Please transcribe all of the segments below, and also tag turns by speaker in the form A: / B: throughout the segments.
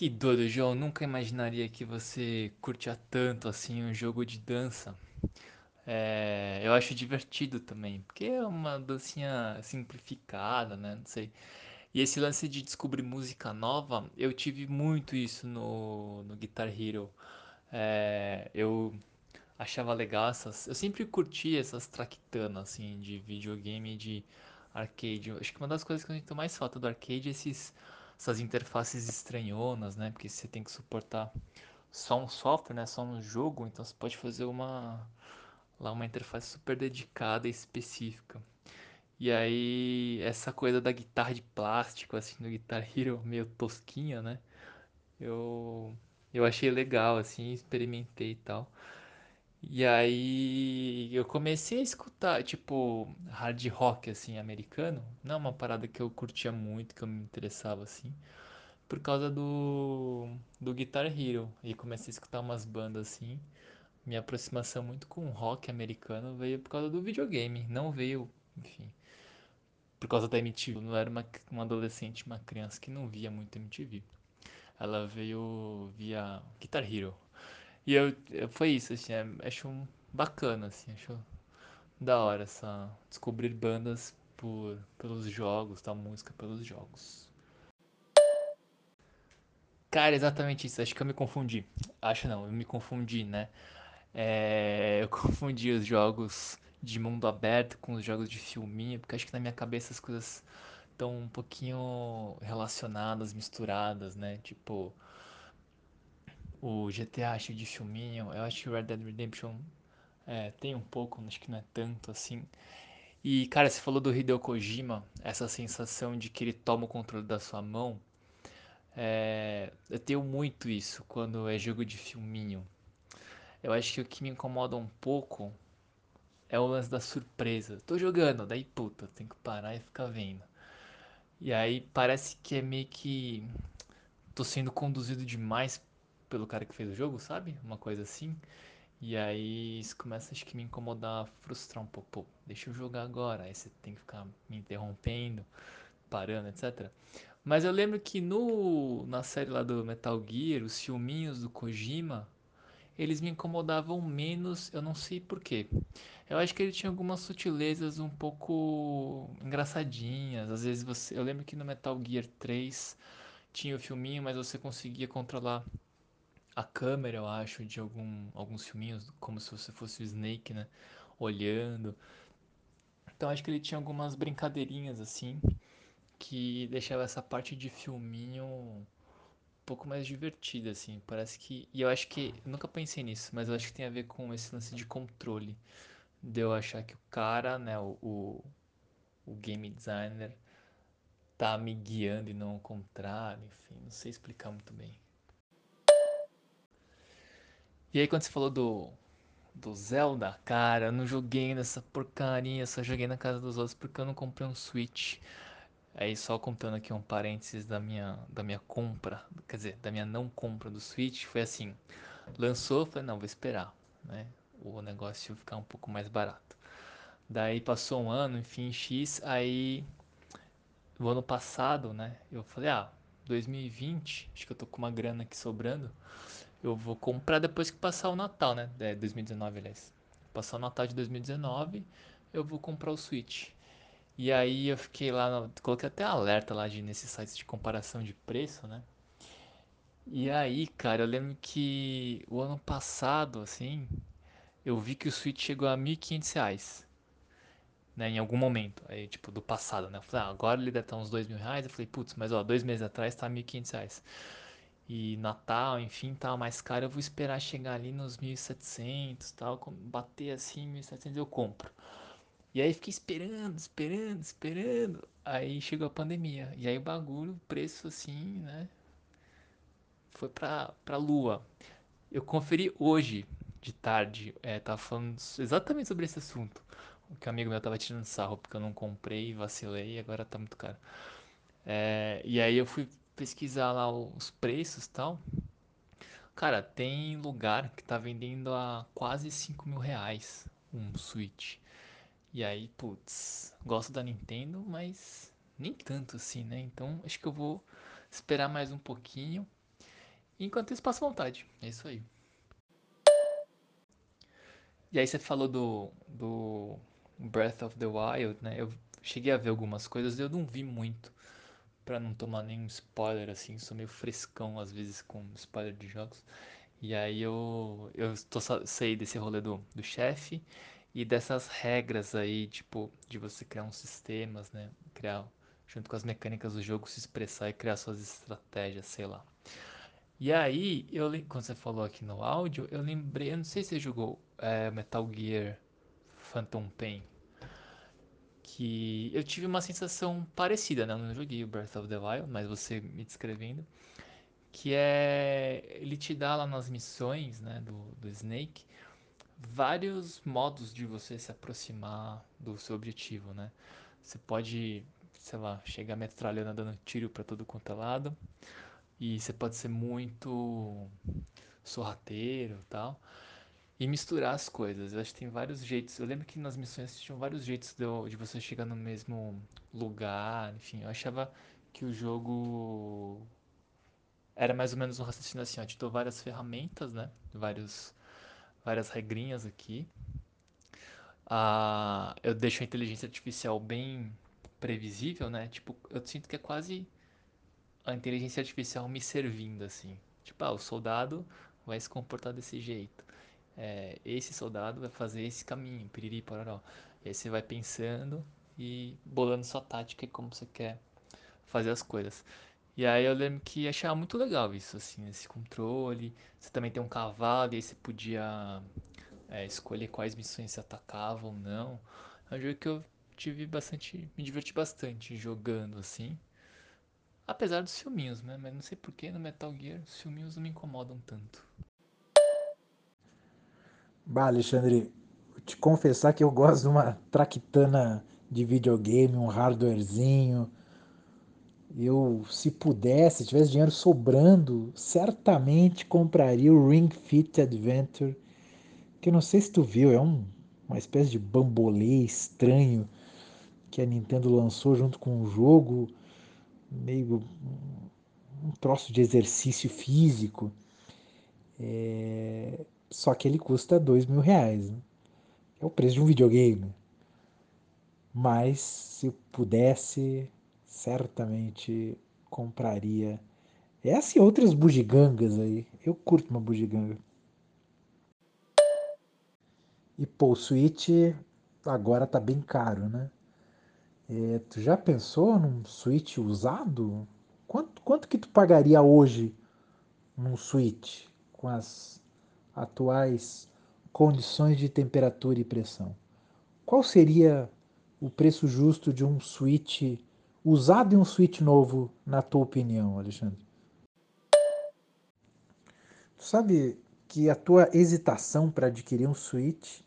A: Que doido, João. Nunca imaginaria que você curtia tanto assim um jogo de dança. É, eu acho divertido também, porque é uma dancinha simplificada, né? Não sei. E esse lance de descobrir música nova, eu tive muito isso no, no Guitar Hero. É, eu achava legal essas. Eu sempre curti essas traquitanas assim de videogame de arcade. Acho que uma das coisas que eu sinto mais falta do arcade é esses, essas interfaces estranhonas, né? Porque você tem que suportar só um software, né? Só um jogo, então você pode fazer uma lá uma interface super dedicada e específica. E aí essa coisa da guitarra de plástico assim no Guitar Hero meio tosquinha, né? Eu eu achei legal assim, experimentei e tal. E aí eu comecei a escutar, tipo, hard rock assim americano, não é uma parada que eu curtia muito, que eu me interessava assim, por causa do do Guitar Hero. E comecei a escutar umas bandas assim. Minha aproximação muito com rock americano veio por causa do videogame, não veio, enfim, por causa da MTV. Eu não era uma, uma adolescente, uma criança que não via muito MTV. Ela veio via Guitar Hero. E eu, foi isso, assim, é, acho um bacana, assim, acho da hora essa descobrir bandas por pelos jogos, da música pelos jogos. Cara, exatamente isso, acho que eu me confundi. Acho não, eu me confundi, né? É, eu confundi os jogos de mundo aberto com os jogos de filminho, porque acho que na minha cabeça as coisas estão um pouquinho relacionadas, misturadas, né? Tipo, o GTA acho de filminho, eu acho que o Red Dead Redemption é, tem um pouco, acho que não é tanto assim. E, cara, você falou do Hideo Kojima, essa sensação de que ele toma o controle da sua mão. É, eu tenho muito isso quando é jogo de filminho. Eu acho que o que me incomoda um pouco é o lance da surpresa. Tô jogando, daí puta, tem que parar e ficar vendo. E aí parece que é meio que tô sendo conduzido demais pelo cara que fez o jogo, sabe? Uma coisa assim. E aí isso começa acho que me incomodar, frustrar um pouco. Pô, deixa eu jogar agora. Aí você tem que ficar me interrompendo, parando, etc. Mas eu lembro que no na série lá do Metal Gear, os filminhos do Kojima, eles me incomodavam menos, eu não sei por quê. Eu acho que ele tinha algumas sutilezas um pouco engraçadinhas. Às vezes você, eu lembro que no Metal Gear 3 tinha o filminho, mas você conseguia controlar a câmera, eu acho, de algum, alguns filminhos, como se você fosse o Snake, né? Olhando. Então acho que ele tinha algumas brincadeirinhas assim que deixava essa parte de filminho um pouco mais divertida, assim. Parece que. E eu acho que. Eu nunca pensei nisso, mas eu acho que tem a ver com esse lance de controle. De eu achar que o cara, né, o, o, o game designer, tá me guiando e não o contrário, enfim, não sei explicar muito bem. E aí quando você falou do, do Zelda, cara, eu não joguei nessa porcaria, só joguei na casa dos outros porque eu não comprei um Switch. Aí só contando aqui um parênteses da minha, da minha compra, quer dizer, da minha não compra do Switch, foi assim, lançou, falei, não, vou esperar, né? O negócio ficar um pouco mais barato. Daí passou um ano, enfim, X, aí o ano passado, né? Eu falei, ah, 2020, acho que eu tô com uma grana aqui sobrando. Eu vou comprar depois que passar o Natal, né? É, 2019, aliás. Passar o Natal de 2019, eu vou comprar o Switch. E aí eu fiquei lá, coloquei até alerta lá de nesses sites de comparação de preço, né? E aí, cara, eu lembro que o ano passado, assim, eu vi que o Switch chegou a 1.500 reais, né? Em algum momento, aí, tipo, do passado, né? Eu falei, ah, agora ele deve estar uns 2 mil reais. Eu falei, putz, mas ó, dois meses atrás tá 1.500 reais. E Natal, enfim, tava mais caro. Eu vou esperar chegar ali nos 1.700 tal. Bater assim, 1.700 eu compro. E aí fiquei esperando, esperando, esperando. Aí chegou a pandemia. E aí o bagulho, o preço assim, né? Foi pra, pra lua. Eu conferi hoje, de tarde, é, tava falando exatamente sobre esse assunto. O que um amigo meu tava tirando sarro porque eu não comprei, vacilei e agora tá muito caro. É, e aí eu fui pesquisar lá os preços tal. Cara, tem lugar que tá vendendo a quase 5 mil reais um Switch. E aí, putz, gosto da Nintendo, mas nem tanto assim, né? Então acho que eu vou esperar mais um pouquinho. Enquanto isso, passa vontade. É isso aí. E aí você falou do, do Breath of the Wild, né? Eu cheguei a ver algumas coisas eu não vi muito. Pra não tomar nenhum spoiler, assim. Sou meio frescão, às vezes, com spoiler de jogos. E aí eu, eu tô, sei desse rolê do, do chefe e dessas regras aí, tipo, de você criar uns sistemas, né? Criar, junto com as mecânicas do jogo, se expressar e criar suas estratégias, sei lá. E aí, eu, quando você falou aqui no áudio, eu lembrei, eu não sei se você jogou é, Metal Gear Phantom Pain, que eu tive uma sensação parecida, né? Eu não joguei o Breath of the Wild, mas você me descrevendo, que é ele te dá lá nas missões, né, do, do Snake, vários modos de você se aproximar do seu objetivo, né? Você pode, sei lá, chegar metralhando, dando tiro para todo quanto é lado, e você pode ser muito sorrateiro tal. E misturar as coisas. Eu acho que tem vários jeitos. Eu lembro que nas missões tinham vários jeitos de, de você chegar no mesmo lugar. Enfim, eu achava que o jogo era mais ou menos um raciocínio assim, ó, te dou várias ferramentas, né? Vários, várias regrinhas aqui. Ah, eu deixo a inteligência artificial bem previsível, né? Tipo, eu sinto que é quase a inteligência artificial me servindo, assim. Tipo, ah, o soldado vai se comportar desse jeito. É, esse soldado vai fazer esse caminho, piriri, pororó. E aí você vai pensando e bolando sua tática e como você quer fazer as coisas. E aí eu lembro que achava muito legal isso, assim, esse controle. Você também tem um cavalo, e aí você podia é, escolher quais missões você atacava ou não. É um jogo que eu tive bastante. me diverti bastante jogando, assim. Apesar dos filminhos, né? Mas não sei porquê no Metal Gear os filminhos não me incomodam tanto.
B: Bah, Alexandre, te confessar que eu gosto de uma traquitana de videogame, um hardwarezinho. Eu, se pudesse, se tivesse dinheiro sobrando, certamente compraria o Ring Fit Adventure, que eu não sei se tu viu, é um, uma espécie de bambolê estranho que a Nintendo lançou junto com o jogo, meio um troço de exercício físico. É... Só que ele custa dois mil reais. Né? É o preço de um videogame. Mas se pudesse, certamente compraria. Essa e outras bugigangas aí. Eu curto uma bugiganga. E pô, o Switch agora tá bem caro, né? É, tu já pensou num Switch usado? Quanto, quanto que tu pagaria hoje num Switch com as atuais condições de temperatura e pressão? Qual seria o preço justo de um Switch usado e um Switch novo, na tua opinião, Alexandre? Tu sabe que a tua hesitação para adquirir um Switch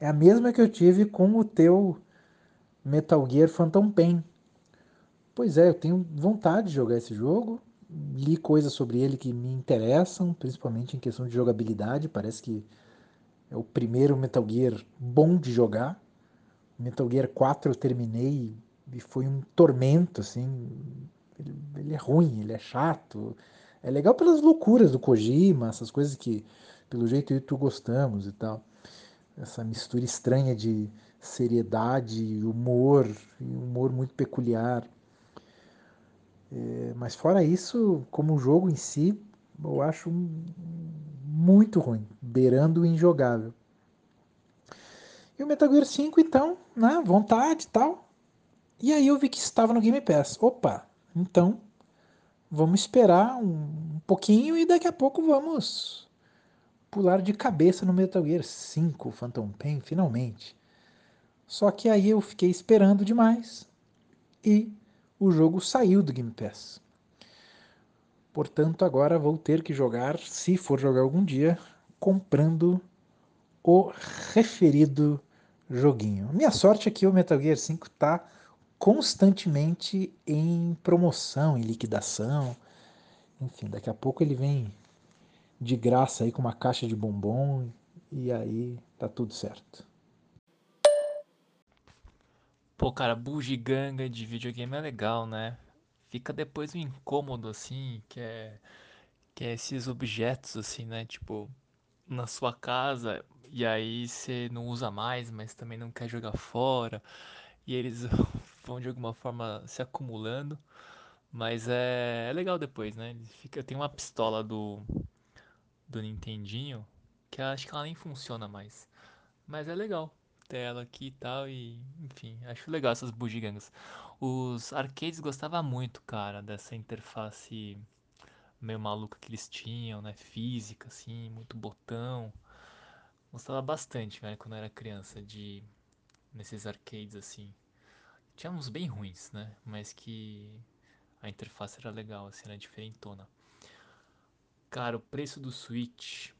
B: é a mesma que eu tive com o teu Metal Gear Phantom Pain. Pois é, eu tenho vontade de jogar esse jogo. Li coisas sobre ele que me interessam, principalmente em questão de jogabilidade. Parece que é o primeiro Metal Gear bom de jogar. Metal Gear 4 eu terminei e foi um tormento, assim. Ele, ele, é ruim, ele é chato. É legal pelas loucuras do Kojima, essas coisas que, pelo jeito, eu e tu gostamos e tal. Essa mistura estranha de seriedade, humor, humor muito peculiar. É, mas fora isso, como jogo em si, eu acho muito ruim, beirando o injogável. E o Metal Gear 5, então, né, vontade e tal. E aí eu vi que estava no Game Pass. Opa, então vamos esperar um pouquinho e daqui a pouco vamos pular de cabeça no Metal Gear 5 Phantom Pain, finalmente. Só que aí eu fiquei esperando demais e o jogo saiu do Game Pass. Portanto, agora vou ter que jogar, se for jogar algum dia, comprando o referido joguinho. Minha sorte é que o Metal Gear 5 está constantemente em promoção, em liquidação. Enfim, daqui a pouco ele vem de graça aí com uma caixa de bombom e aí tá tudo certo.
A: Pô, cara, bugiganga de videogame é legal, né? Fica depois um incômodo assim, que é Que é esses objetos, assim, né? Tipo, na sua casa, e aí você não usa mais, mas também não quer jogar fora. E eles vão de alguma forma se acumulando. Mas é, é legal depois, né? Ele Fica, tem uma pistola do, do Nintendinho que eu acho que ela nem funciona mais. Mas é legal ter ela aqui e tal. E enfim, acho legal essas bugigangas. Os arcades gostava muito, cara, dessa interface meio maluca que eles tinham, né? Física, assim, muito botão. Gostava bastante, velho, quando eu era criança, de nesses arcades assim. Tinha uns bem ruins, né? Mas que a interface era legal, assim, era diferentona. Cara, o preço do Switch